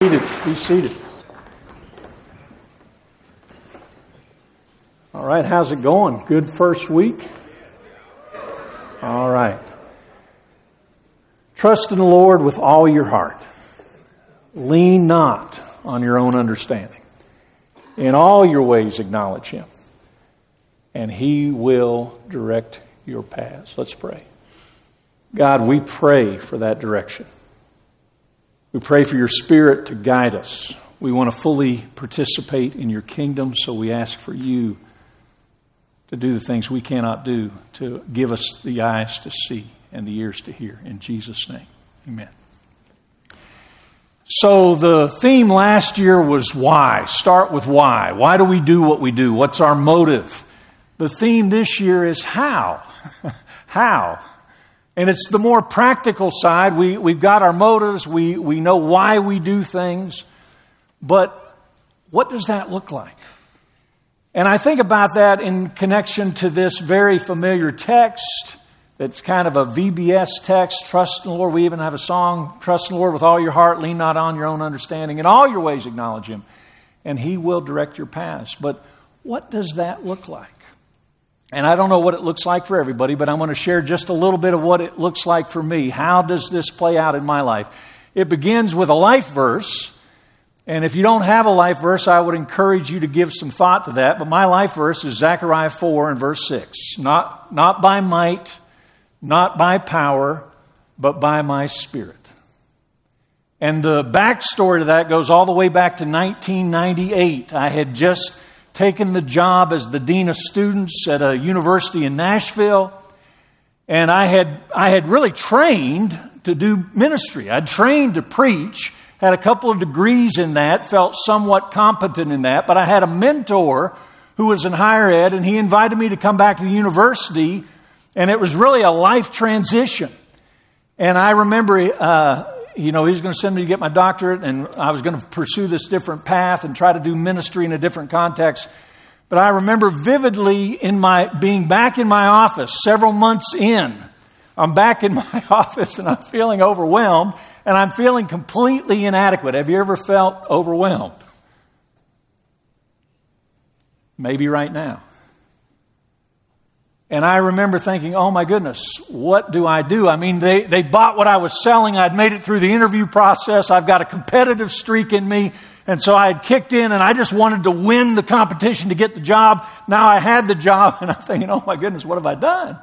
seated. Be seated. All right, how's it going? Good first week? All right. Trust in the Lord with all your heart. Lean not on your own understanding. In all your ways, acknowledge Him, and He will direct your paths. Let's pray. God, we pray for that direction. We pray for your Spirit to guide us. We want to fully participate in your kingdom, so we ask for you to do the things we cannot do, to give us the eyes to see and the ears to hear. In Jesus' name, amen. So, the theme last year was why. Start with why. Why do we do what we do? What's our motive? The theme this year is how. how? And it's the more practical side. We, we've got our motives, we, we know why we do things, but what does that look like? And I think about that in connection to this very familiar text that's kind of a VBS text trust in the Lord. We even have a song trust in the Lord with all your heart, lean not on your own understanding. In all your ways, acknowledge Him, and He will direct your paths. But what does that look like? And I don't know what it looks like for everybody, but I'm going to share just a little bit of what it looks like for me. How does this play out in my life? It begins with a life verse. And if you don't have a life verse, I would encourage you to give some thought to that. But my life verse is Zechariah 4 and verse 6. Not, not by might, not by power, but by my spirit. And the backstory to that goes all the way back to 1998. I had just taken the job as the dean of students at a university in Nashville. And I had, I had really trained to do ministry. I'd trained to preach, had a couple of degrees in that, felt somewhat competent in that, but I had a mentor who was in higher ed, and he invited me to come back to the university, and it was really a life transition. And I remember uh, you know, he was going to send me to get my doctorate, and I was going to pursue this different path and try to do ministry in a different context. But I remember vividly in my being back in my office several months in. I'm back in my office and I'm feeling overwhelmed and I'm feeling completely inadequate. Have you ever felt overwhelmed? Maybe right now. And I remember thinking, oh my goodness, what do I do? I mean, they, they bought what I was selling. I'd made it through the interview process. I've got a competitive streak in me. And so I had kicked in and I just wanted to win the competition to get the job. Now I had the job and I'm thinking, oh my goodness, what have I done?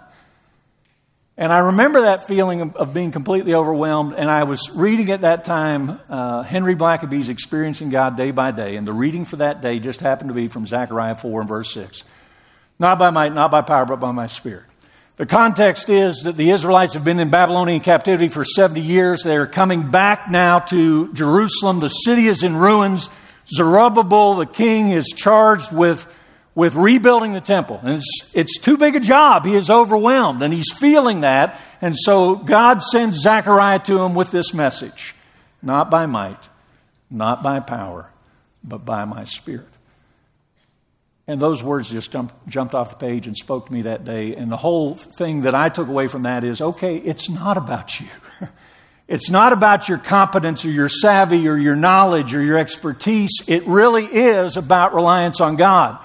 And I remember that feeling of, of being completely overwhelmed. And I was reading at that time uh, Henry Blackaby's Experiencing God Day by Day. And the reading for that day just happened to be from Zechariah 4 and verse 6. Not by might, not by power, but by my spirit. The context is that the Israelites have been in Babylonian captivity for 70 years. They're coming back now to Jerusalem. The city is in ruins. Zerubbabel, the king, is charged with, with rebuilding the temple. And it's, it's too big a job. He is overwhelmed and he's feeling that. And so God sends Zechariah to him with this message Not by might, not by power, but by my spirit. And those words just jumped, jumped off the page and spoke to me that day. And the whole thing that I took away from that is okay, it's not about you. It's not about your competence or your savvy or your knowledge or your expertise. It really is about reliance on God.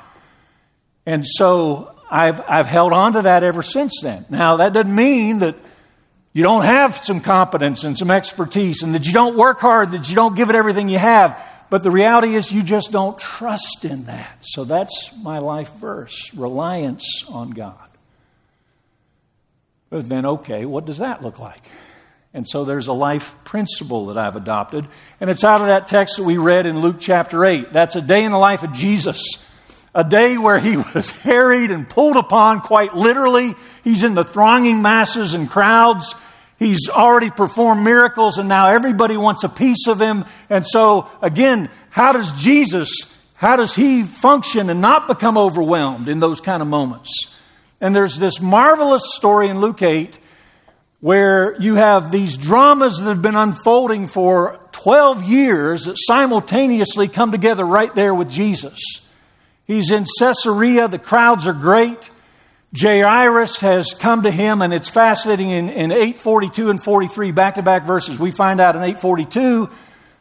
And so I've, I've held on to that ever since then. Now, that doesn't mean that you don't have some competence and some expertise and that you don't work hard, that you don't give it everything you have. But the reality is, you just don't trust in that. So that's my life verse reliance on God. But then, okay, what does that look like? And so there's a life principle that I've adopted. And it's out of that text that we read in Luke chapter 8. That's a day in the life of Jesus. A day where he was harried and pulled upon quite literally. He's in the thronging masses and crowds. He's already performed miracles and now everybody wants a piece of him. And so, again, how does Jesus, how does he function and not become overwhelmed in those kind of moments? And there's this marvelous story in Luke 8 where you have these dramas that have been unfolding for 12 years that simultaneously come together right there with Jesus. He's in Caesarea, the crowds are great. Jairus has come to him, and it's fascinating in, in 842 and 43, back to back verses. We find out in 842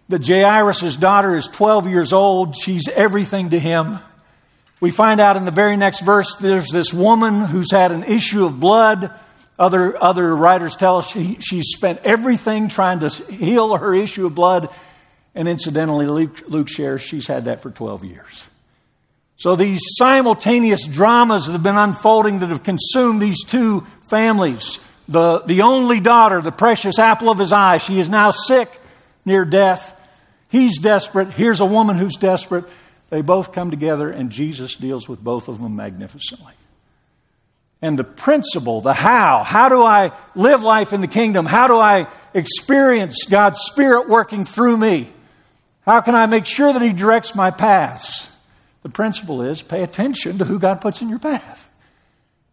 that Jairus' daughter is 12 years old. She's everything to him. We find out in the very next verse there's this woman who's had an issue of blood. Other, other writers tell us she, she's spent everything trying to heal her issue of blood. And incidentally, Luke, Luke shares she's had that for 12 years. So these simultaneous dramas that have been unfolding that have consumed these two families. The, the only daughter, the precious apple of his eye, she is now sick, near death. He's desperate. Here's a woman who's desperate. They both come together, and Jesus deals with both of them magnificently. And the principle, the how, how do I live life in the kingdom? How do I experience God's Spirit working through me? How can I make sure that He directs my paths? The principle is pay attention to who God puts in your path.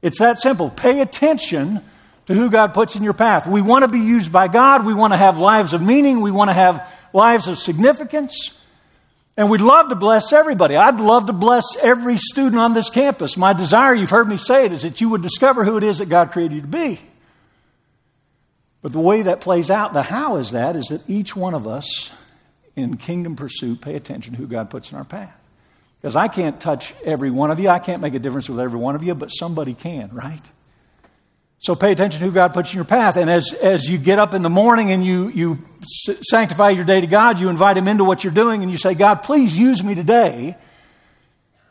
It's that simple. Pay attention to who God puts in your path. We want to be used by God. We want to have lives of meaning. We want to have lives of significance. And we'd love to bless everybody. I'd love to bless every student on this campus. My desire, you've heard me say it, is that you would discover who it is that God created you to be. But the way that plays out, the how is that, is that each one of us in kingdom pursuit pay attention to who God puts in our path. Because I can't touch every one of you. I can't make a difference with every one of you, but somebody can, right? So pay attention to who God puts in your path. And as, as you get up in the morning and you, you sanctify your day to God, you invite Him into what you're doing and you say, God, please use me today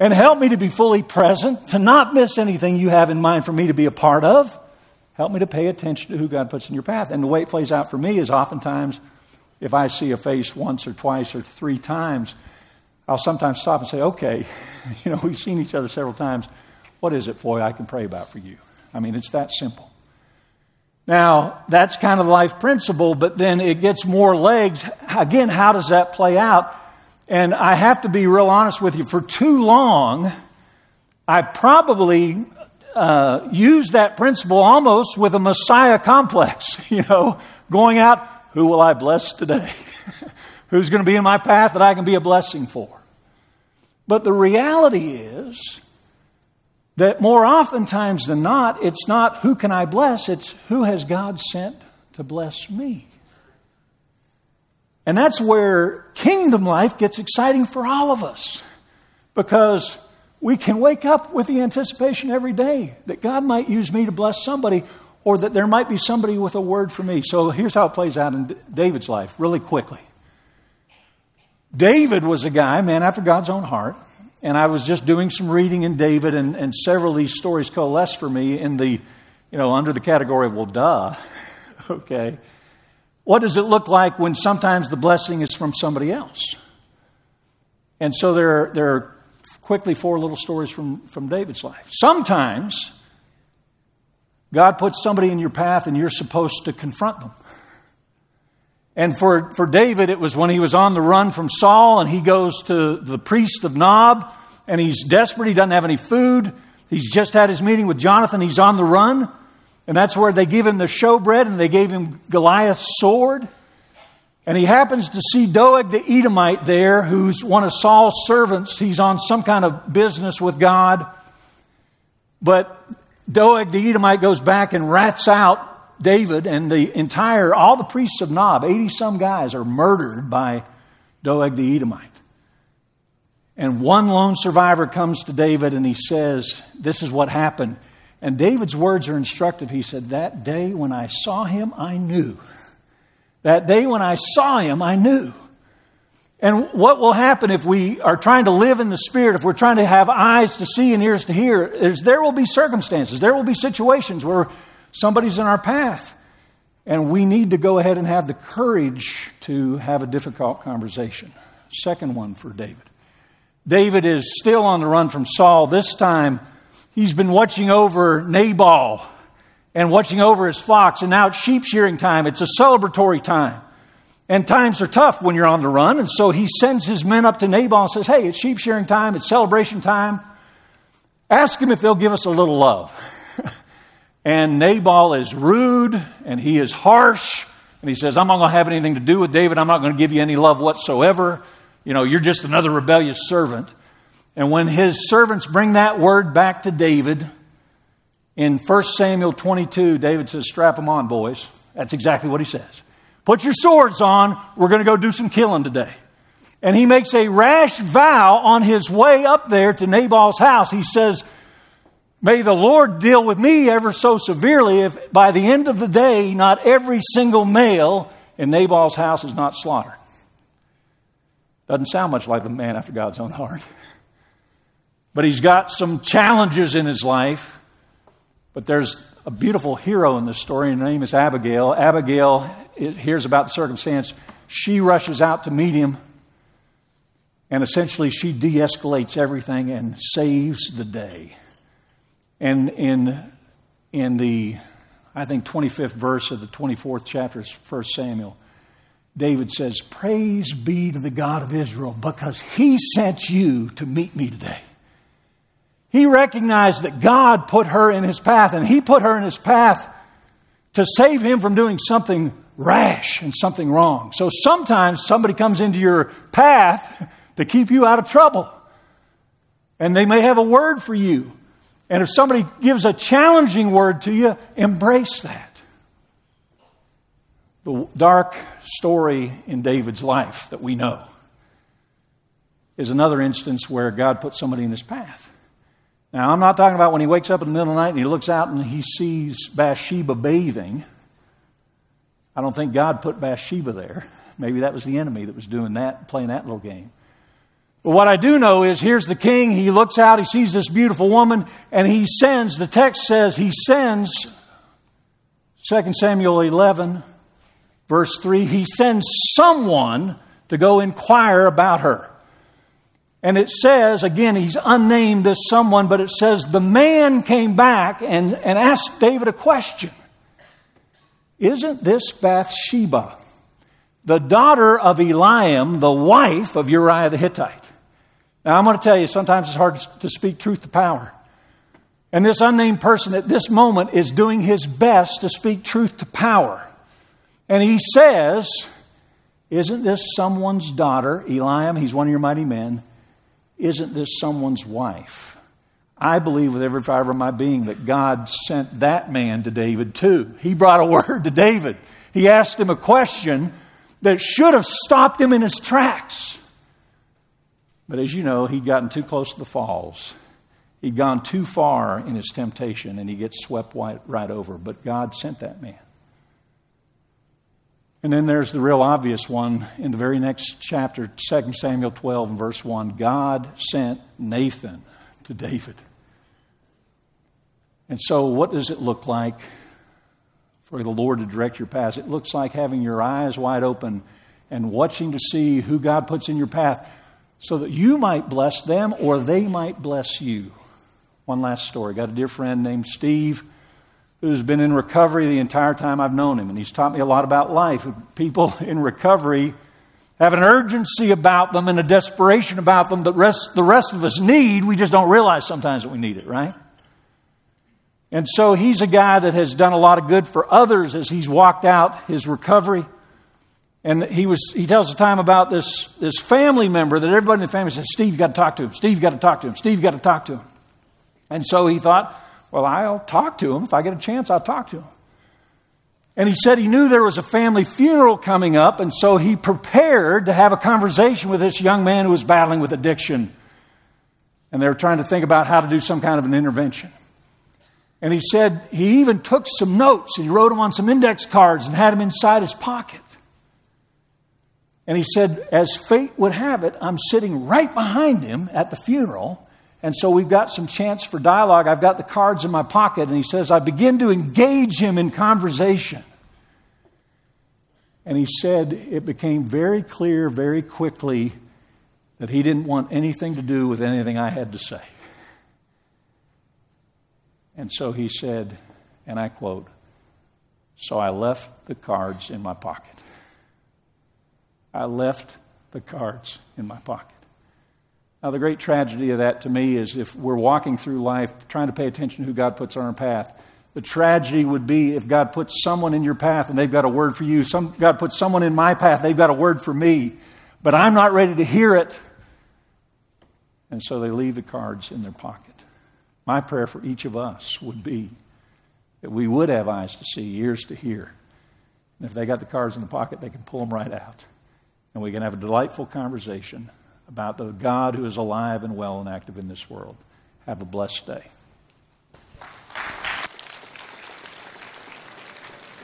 and help me to be fully present, to not miss anything you have in mind for me to be a part of. Help me to pay attention to who God puts in your path. And the way it plays out for me is oftentimes if I see a face once or twice or three times, I'll sometimes stop and say, okay, you know, we've seen each other several times. What is it, Foy, I can pray about for you? I mean, it's that simple. Now, that's kind of life principle, but then it gets more legs. Again, how does that play out? And I have to be real honest with you. For too long, I probably uh, used that principle almost with a Messiah complex, you know, going out, who will I bless today? who's going to be in my path that I can be a blessing for. But the reality is that more oftentimes than not, it's not who can I bless, it's who has God sent to bless me. And that's where kingdom life gets exciting for all of us because we can wake up with the anticipation every day that God might use me to bless somebody or that there might be somebody with a word for me. So here's how it plays out in David's life, really quickly. David was a guy, man after God's own heart. And I was just doing some reading in David, and, and several of these stories coalesced for me in the, you know, under the category of, well, duh. okay. What does it look like when sometimes the blessing is from somebody else? And so there, there are quickly four little stories from, from David's life. Sometimes God puts somebody in your path and you're supposed to confront them. And for, for David, it was when he was on the run from Saul and he goes to the priest of Nob and he's desperate. He doesn't have any food. He's just had his meeting with Jonathan. He's on the run. And that's where they give him the showbread and they gave him Goliath's sword. And he happens to see Doeg the Edomite there, who's one of Saul's servants. He's on some kind of business with God. But Doeg the Edomite goes back and rats out David and the entire, all the priests of Nob, 80 some guys, are murdered by Doeg the Edomite. And one lone survivor comes to David and he says, This is what happened. And David's words are instructive. He said, That day when I saw him, I knew. That day when I saw him, I knew. And what will happen if we are trying to live in the Spirit, if we're trying to have eyes to see and ears to hear, is there will be circumstances, there will be situations where somebody's in our path. And we need to go ahead and have the courage to have a difficult conversation. Second one for David. David is still on the run from Saul. This time, he's been watching over Nabal and watching over his flocks, and now it's sheep shearing time. It's a celebratory time. And times are tough when you're on the run, and so he sends his men up to Nabal and says, Hey, it's sheep shearing time, it's celebration time. Ask him if they'll give us a little love. And Nabal is rude and he is harsh. And he says, I'm not going to have anything to do with David. I'm not going to give you any love whatsoever. You know, you're just another rebellious servant. And when his servants bring that word back to David, in 1 Samuel 22, David says, Strap them on, boys. That's exactly what he says. Put your swords on. We're going to go do some killing today. And he makes a rash vow on his way up there to Nabal's house. He says, May the Lord deal with me ever so severely if by the end of the day, not every single male in Nabal's house is not slaughtered. Doesn't sound much like the man after God's own heart. But he's got some challenges in his life. But there's a beautiful hero in this story, and her name is Abigail. Abigail hears about the circumstance. She rushes out to meet him, and essentially she de escalates everything and saves the day. And in, in the, I think, 25th verse of the 24th chapter of 1 Samuel, David says, Praise be to the God of Israel because he sent you to meet me today. He recognized that God put her in his path, and he put her in his path to save him from doing something rash and something wrong. So sometimes somebody comes into your path to keep you out of trouble. And they may have a word for you. And if somebody gives a challenging word to you, embrace that. The dark story in David's life that we know is another instance where God put somebody in his path. Now, I'm not talking about when he wakes up in the middle of the night and he looks out and he sees Bathsheba bathing. I don't think God put Bathsheba there. Maybe that was the enemy that was doing that, playing that little game. What I do know is here's the king. He looks out, he sees this beautiful woman, and he sends, the text says he sends, 2 Samuel 11, verse 3, he sends someone to go inquire about her. And it says, again, he's unnamed this someone, but it says the man came back and, and asked David a question Isn't this Bathsheba, the daughter of Eliam, the wife of Uriah the Hittite? Now, I'm going to tell you, sometimes it's hard to speak truth to power. And this unnamed person at this moment is doing his best to speak truth to power. And he says, Isn't this someone's daughter, Eliam? He's one of your mighty men. Isn't this someone's wife? I believe with every fiber of my being that God sent that man to David too. He brought a word to David. He asked him a question that should have stopped him in his tracks. But as you know, he'd gotten too close to the falls. He'd gone too far in his temptation and he gets swept right, over. But God sent that man. And then there's the real obvious one in the very next chapter, 2 Samuel 12 and verse 1. God sent Nathan to David. And so, what does it look like for the Lord to direct your path? It looks like having your eyes wide open and watching to see who God puts in your path so that you might bless them or they might bless you. One last story. Got a dear friend named Steve who's been in recovery the entire time I've known him, and he's taught me a lot about life. People in recovery have an urgency about them and a desperation about them that rest, the rest of us need. We just don't realize sometimes that we need it, right? And so he's a guy that has done a lot of good for others as he's walked out his recovery. And he was he tells the time about this, this family member that everybody in the family says, Steve, you got to talk to him. Steve, you got to talk to him. Steve, you got to talk to him. And so he thought, well, I'll talk to him. If I get a chance, I'll talk to him. And he said he knew there was a family funeral coming up, and so he prepared to have a conversation with this young man who was battling with addiction. And they were trying to think about how to do some kind of an intervention. And he said he even took some notes and he wrote them on some index cards and had them inside his pocket. And he said, as fate would have it, I'm sitting right behind him at the funeral and so we've got some chance for dialogue. I've got the cards in my pocket, and he says, I begin to engage him in conversation. And he said it became very clear very quickly that he didn't want anything to do with anything I had to say. And so he said, and I quote, So I left the cards in my pocket. I left the cards in my pocket. Now, the great tragedy of that to me is if we're walking through life trying to pay attention to who God puts on our path, the tragedy would be if God puts someone in your path and they've got a word for you. Some, God puts someone in my path, they've got a word for me, but I'm not ready to hear it. And so they leave the cards in their pocket. My prayer for each of us would be that we would have eyes to see, ears to hear, And if they got the cards in the pocket, they can pull them right out. And we can have a delightful conversation about the God who is alive and well and active in this world. Have a blessed day.